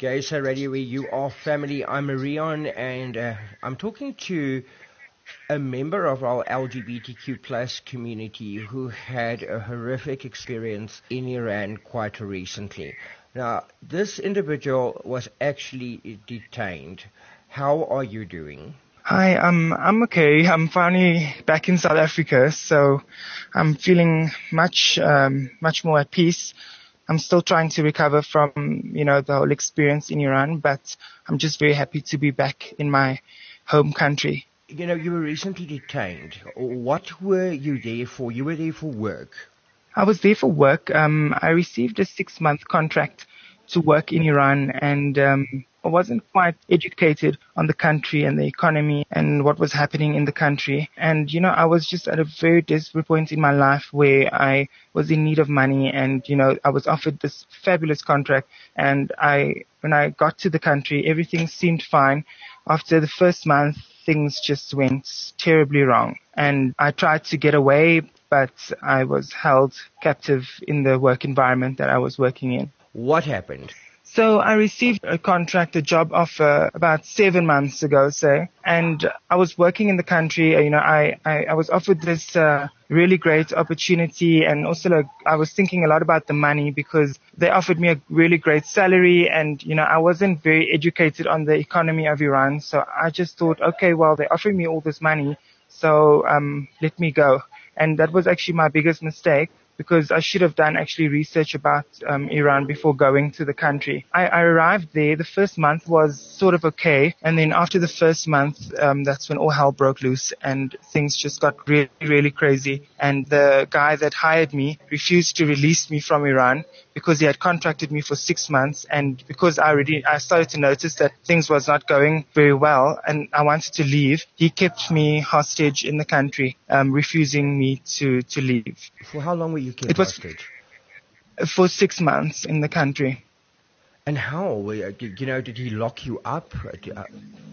GaySA Radio, where you are family. I'm Marion, and uh, I'm talking to a member of our LGBTQ plus community who had a horrific experience in Iran quite recently. Now, this individual was actually detained. How are you doing? Hi, I'm I'm okay. I'm finally back in South Africa, so I'm feeling much um, much more at peace. I'm still trying to recover from, you know, the whole experience in Iran, but I'm just very happy to be back in my home country. You know, you were recently detained. What were you there for? You were there for work. I was there for work. Um, I received a six month contract to work in Iran and, um, wasn't quite educated on the country and the economy and what was happening in the country. And, you know, I was just at a very desperate point in my life where I was in need of money and, you know, I was offered this fabulous contract and I, when I got to the country, everything seemed fine. After the first month, things just went terribly wrong. And I tried to get away, but I was held captive in the work environment that I was working in. What happened? So I received a contract, a job offer about seven months ago, say, and I was working in the country. You know, I, I, I was offered this, uh, really great opportunity and also like, I was thinking a lot about the money because they offered me a really great salary and, you know, I wasn't very educated on the economy of Iran. So I just thought, okay, well, they're offering me all this money. So, um, let me go. And that was actually my biggest mistake because I should have done actually research about um, Iran before going to the country. I, I, arrived there. The first month was sort of okay, and then after the first month, um, that's when all hell broke loose and things just got really, really crazy. And the guy that hired me refused to release me from Iran because he had contracted me for six months, and because I already I started to notice that things was not going very well, and I wanted to leave. He kept me hostage in the country, um, refusing me to to leave. For how long were it was hostage? For six months in the country. And how? You know, did he lock you up?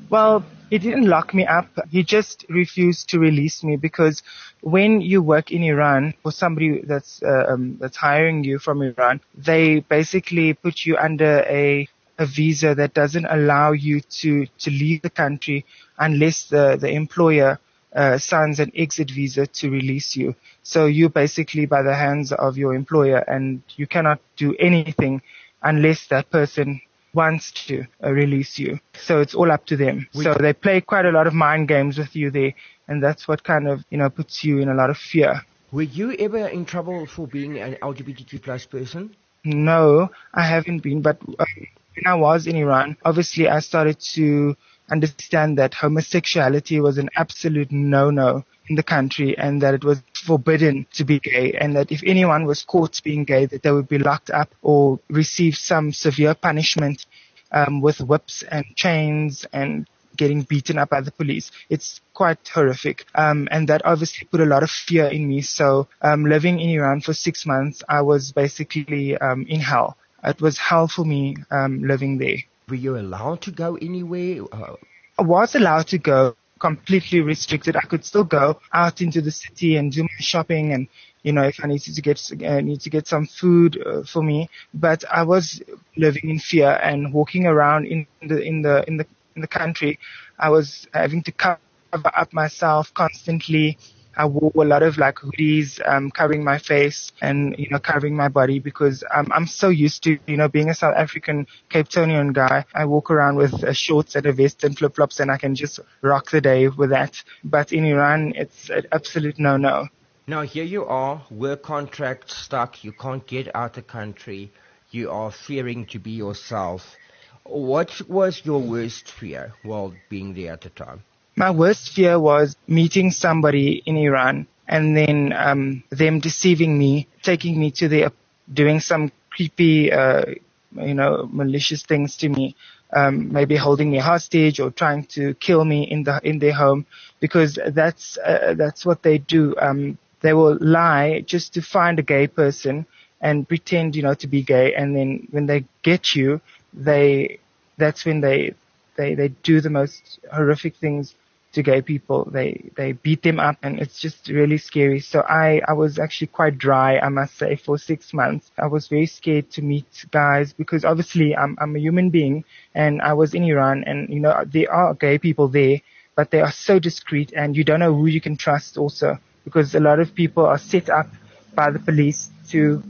Well, he didn't lock me up. He just refused to release me because when you work in Iran for somebody that's uh, um, that's hiring you from Iran, they basically put you under a a visa that doesn't allow you to to leave the country unless the the employer uh, signs an exit visa to release you. So you're basically by the hands of your employer and you cannot do anything unless that person wants to uh, release you. So it's all up to them. We so they play quite a lot of mind games with you there and that's what kind of, you know, puts you in a lot of fear. Were you ever in trouble for being an LGBTQ plus person? No, I haven't been, but uh, when I was in Iran, obviously I started to understand that homosexuality was an absolute no-no in the country and that it was forbidden to be gay and that if anyone was caught being gay that they would be locked up or receive some severe punishment um, with whips and chains and getting beaten up by the police. It's quite horrific. Um, and that obviously put a lot of fear in me. So, um, living in Iran for six months, I was basically, um, in hell. It was hell for me, um, living there. Were you allowed to go anywhere? Uh, I was allowed to go completely restricted. I could still go out into the city and do my shopping and you know, if I needed to get uh, need to get some food uh, for me, but I was living in fear and walking around in the in the in the in the country. I was having to cover up myself constantly. I wore a lot of like hoodies, um, covering my face and, you know, covering my body because um, I'm so used to, you know, being a South African Cape Townian guy. I walk around with uh, shorts and a vest and flip flops and I can just rock the day with that. But in Iran, it's an absolute no-no. Now here you are, work contract stuck. You can't get out of the country. You are fearing to be yourself. What was your worst fear while being there at the time? My worst fear was meeting somebody in Iran and then um, them deceiving me, taking me to their, doing some creepy, uh, you know, malicious things to me, um, maybe holding me hostage or trying to kill me in the in their home, because that's uh, that's what they do. Um, they will lie just to find a gay person and pretend, you know, to be gay, and then when they get you, they that's when they they they do the most horrific things to gay people. They they beat them up, and it's just really scary. So I I was actually quite dry, I must say, for six months. I was very scared to meet guys because obviously I'm I'm a human being, and I was in Iran, and you know there are gay people there, but they are so discreet, and you don't know who you can trust also because a lot of people are set up by the police to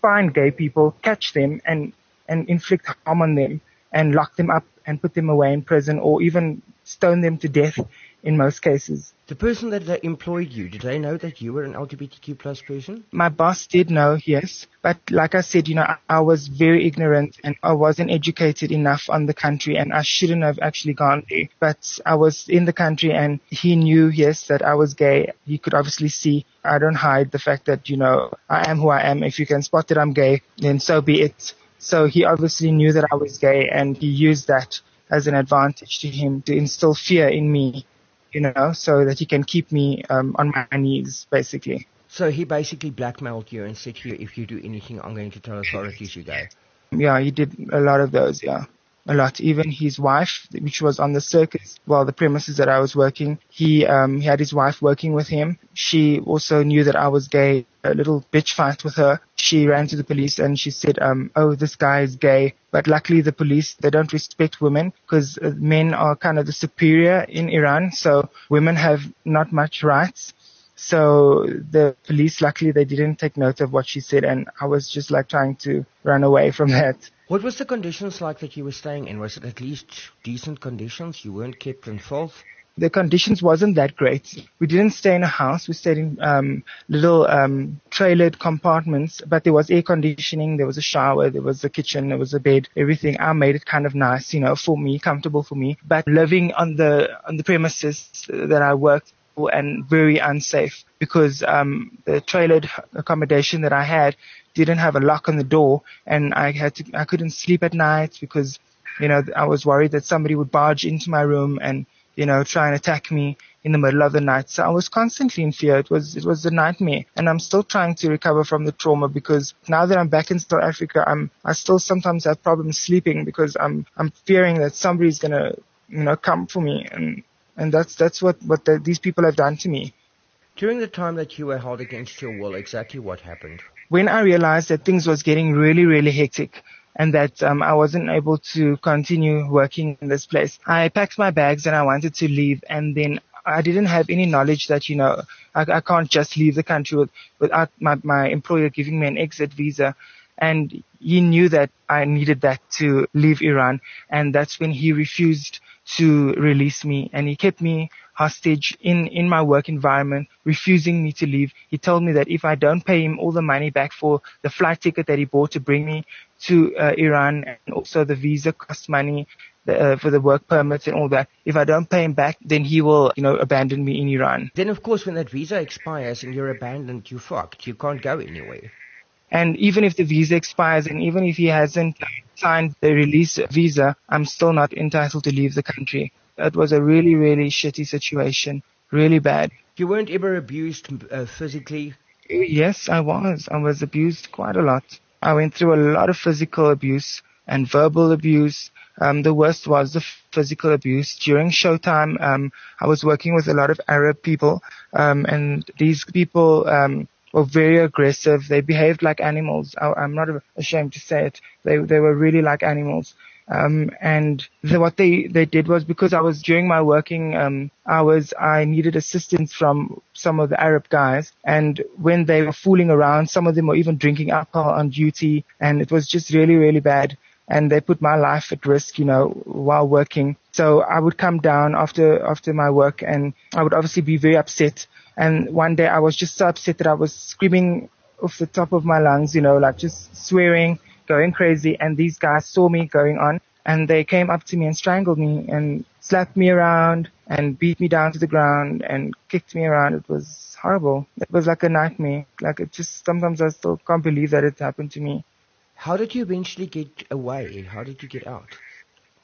find gay people, catch them, and and inflict harm on them and lock them up and put them away in prison or even stone them to death in most cases. The person that employed you, did they know that you were an LGBTQ plus person? My boss did know, yes. But like I said, you know, I, I, was very ignorant and I wasn't educated enough on the country and I shouldn't have actually gone there. But I was in the country and he knew, yes, that I was gay. He could obviously see I don't hide the fact that, you know, I am who I am. If you can spot that I'm gay, then so be it. So he obviously knew that I was gay and he used that as an advantage to him to instill fear in me, you know, so that he can keep me um, on my knees, basically. So he basically blackmailed you and said to you, if you do anything, I'm going to tell authorities you go. Yeah, he did a lot of those, yeah a lot. Even his wife, which was on the circus, well, the premises that I was working, he, um, he had his wife working with him. She also knew that I was gay. A little bitch fight with her. She ran to the police and she said, um, oh, this guy is gay. But luckily the police, they don't respect women because uh, men are kind of the superior in Iran. So women have not much rights. So the police, luckily, they didn't take note of what she said, and I was just like trying to run away from that. What was the conditions like that you were staying in? Was it at least decent conditions? You weren't kept in filth? The conditions wasn't that great. We didn't stay in a house. We stayed in um, little um, trailered compartments, but there was air conditioning, there was a shower, there was a kitchen, there was a bed, everything. I made it kind of nice, you know, for me, comfortable for me. But living on the on the premises that I worked, and very unsafe because um, the trailered accommodation that I had didn't have a lock on the door, and I had to I couldn't sleep at night because you know I was worried that somebody would barge into my room and you know try and attack me in the middle of the night. So I was constantly in fear. It was it was a nightmare, and I'm still trying to recover from the trauma because now that I'm back in South Africa, I'm I still sometimes have problems sleeping because I'm I'm fearing that somebody's gonna you know come for me and and that's that's what what the, these people have done to me. During the time that you were held against your will, exactly what happened? When I realized that things was getting really really hectic and that um, I wasn't able to continue working in this place, I packed my bags and I wanted to leave. And then I didn't have any knowledge that you know I, I can't just leave the country with, without my, my employer giving me an exit visa. And he knew that I needed that to leave Iran, and that's when he refused to release me and he kept me hostage in, in my work environment, refusing me to leave. He told me that if I don't pay him all the money back for the flight ticket that he bought to bring me to uh, Iran and also the visa cost money the, uh, for the work permits and all that. If I don't pay him back, then he will, you know, abandon me in Iran. Then of course when that visa expires and you're abandoned, you're fucked. You can't go anywhere. And even if the visa expires and even if he hasn't signed the release visa, I'm still not entitled to leave the country. It was a really, really shitty situation. Really bad. You weren't ever abused uh, physically? Yes, I was. I was abused quite a lot. I went through a lot of physical abuse and verbal abuse. Um, the worst was the physical abuse. During showtime, um, I was working with a lot of Arab people, um, and these people um, were very aggressive. They behaved like animals. I, am not ashamed to say it. They they were really like animals. Um, and the, what they, they did was because I was during my working um, hours, I needed assistance from some of the Arab guys. And when they were fooling around, some of them were even drinking alcohol on duty, and it was just really really bad. And they put my life at risk, you know, while working. So I would come down after after my work, and I would obviously be very upset and one day I was just so upset that I was screaming off the top of my lungs, you know, like just swearing, going crazy. And these guys saw me going on and they came up to me and strangled me and slapped me around and beat me down to the ground and kicked me around. It was horrible. It was like a nightmare. Like it just, sometimes I still can't believe that it happened to me. How did you eventually get away? How did you get out?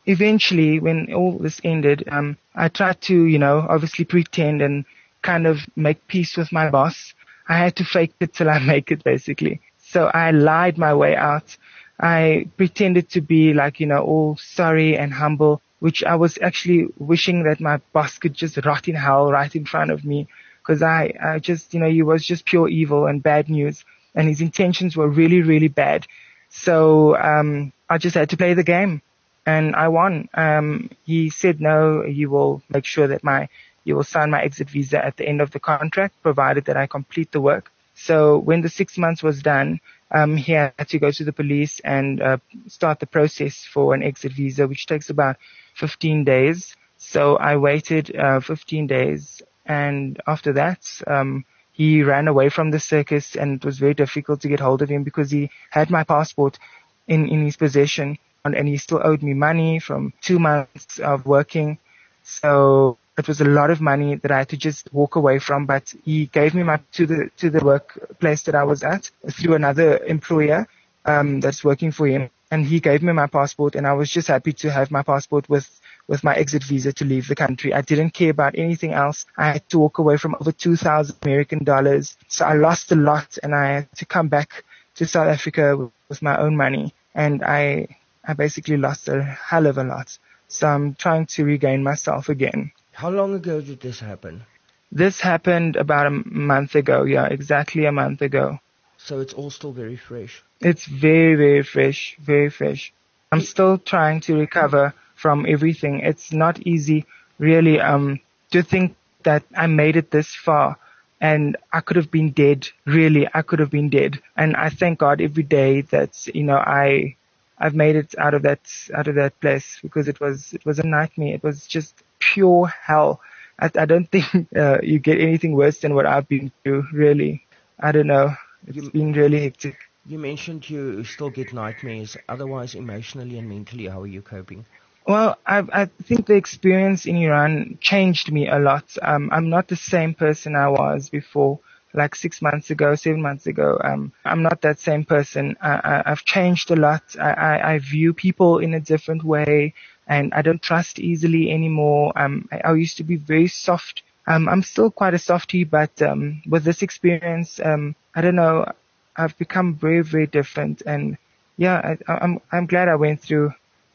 Eventually, when all this ended, um, I tried to, you know, obviously pretend and kind of make peace with my boss. I had to fake it till I make it basically. So I lied my way out. I pretended to be like, you know, all sorry and humble, which I was actually wishing that my boss could just rot in hell right in front of me. Cause I, I just, you know, he was just pure evil and bad news and his intentions were really, really bad. So, um, I just had to play the game and I won. Um, he said no, he will make sure that my, he will sign my exit visa at the end of the contract, provided that I complete the work. So when the six months was done, um, he had to go to the police and uh, start the process for an exit visa, which takes about 15 days. So I waited uh, 15 days, and after that, um, he ran away from the circus, and it was very difficult to get hold of him because he had my passport in in his possession, and, he still owed me money from two months of working. So it was a lot of money that I had to just walk away from, but he gave me my to the to the workplace that I was at through another employer um, that's working for him, and he gave me my passport, and I was just happy to have my passport with with my exit visa to leave the country. I didn't care about anything else. I had to walk away from over 2,000 American dollars. So I lost a lot and I had to come back to South Africa with, with my own money. And I, I basically lost a hell of a lot. So I'm trying to regain myself again. How long ago did this happen? This happened about a month ago. Yeah, exactly a month ago. So it's all still very fresh. It's very, very fresh, very fresh. I'm still trying to recover from everything. It's not easy, really, um, to think that I made it this far and I could have been dead. Really, I could have been dead. And I thank God every day that, you know, I, I've made it out of that, out of that place because it was, it was a nightmare. It was just pure hell. I, I don't think uh, you get anything worse than what I've been through. Really, I don't know. It's you, been really hectic. You mentioned you still get nightmares. Otherwise, emotionally and mentally, how are you coping? Well, I, I think the experience in Iran changed me a lot. Um, I'm not the same person I was before, like six months ago, seven months ago. Um, I'm not that same person. I, I, have changed a lot. I, I, I view people in a different way and I don't trust easily anymore. Um, I, I used to be very soft. Um, I'm still quite a softie, but um, with this experience, um, I don't know. I've become very, very different, and yeah, I, I'm I'm glad I went through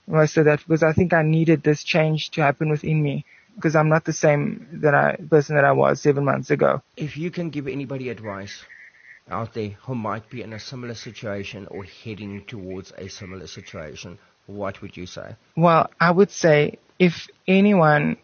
most of that because I think I needed this change to happen within me because I'm not the same that I person that I was seven months ago. If you can give anybody advice out there who might be in a similar situation or heading towards a similar situation, what would you say? Well, I would say if anyone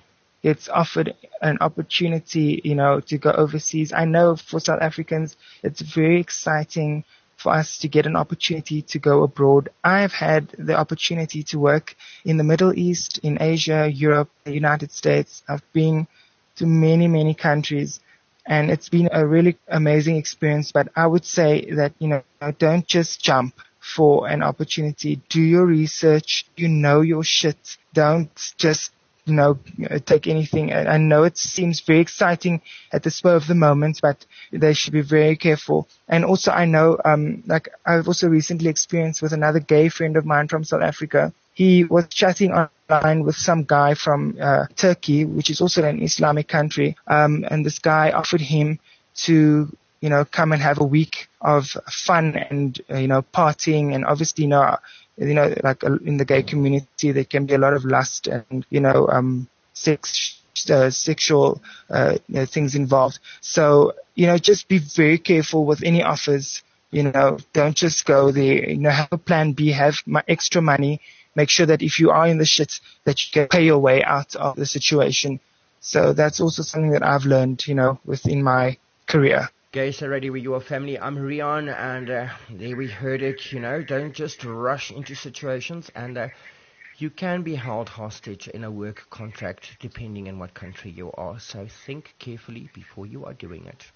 gets offered an opportunity, you know, to go overseas, I know for South Africans, it's very exciting for us to get an opportunity to go abroad. I've had the opportunity to work in the Middle East, in Asia, Europe, the United States. I've been to many, many countries and it's been a really amazing experience. But I would say that, you know, don't just jump for an opportunity. Do your research. You know your shit. Don't just you know, take anything. I know it seems very exciting at the spur of the moment, but they should be very careful. And also I know, um, like I've also recently experienced with another gay friend of mine from South Africa. He was chatting online with some guy from uh, Turkey, which is also an Islamic country. Um, and this guy offered him to you know, come and have a week of fun and, uh, you know, partying and obviously, you know, you know, like uh, in the gay community, there can be a lot of lust and, you know, um, sex, uh, sexual, uh, you know, things involved. So, you know, just be very careful with any offers. You know, don't just go there. You know, have a plan B, have my extra money. Make sure that if you are in the shit, that you can pay your way out of the situation. So that's also something that I've learned, you know, within my career. GaySA Radio with your family. I'm Rian, and uh, there we heard it. You know, don't just rush into situations, and uh, you can be held hostage in a work contract depending on what country you are. So think carefully before you are doing it.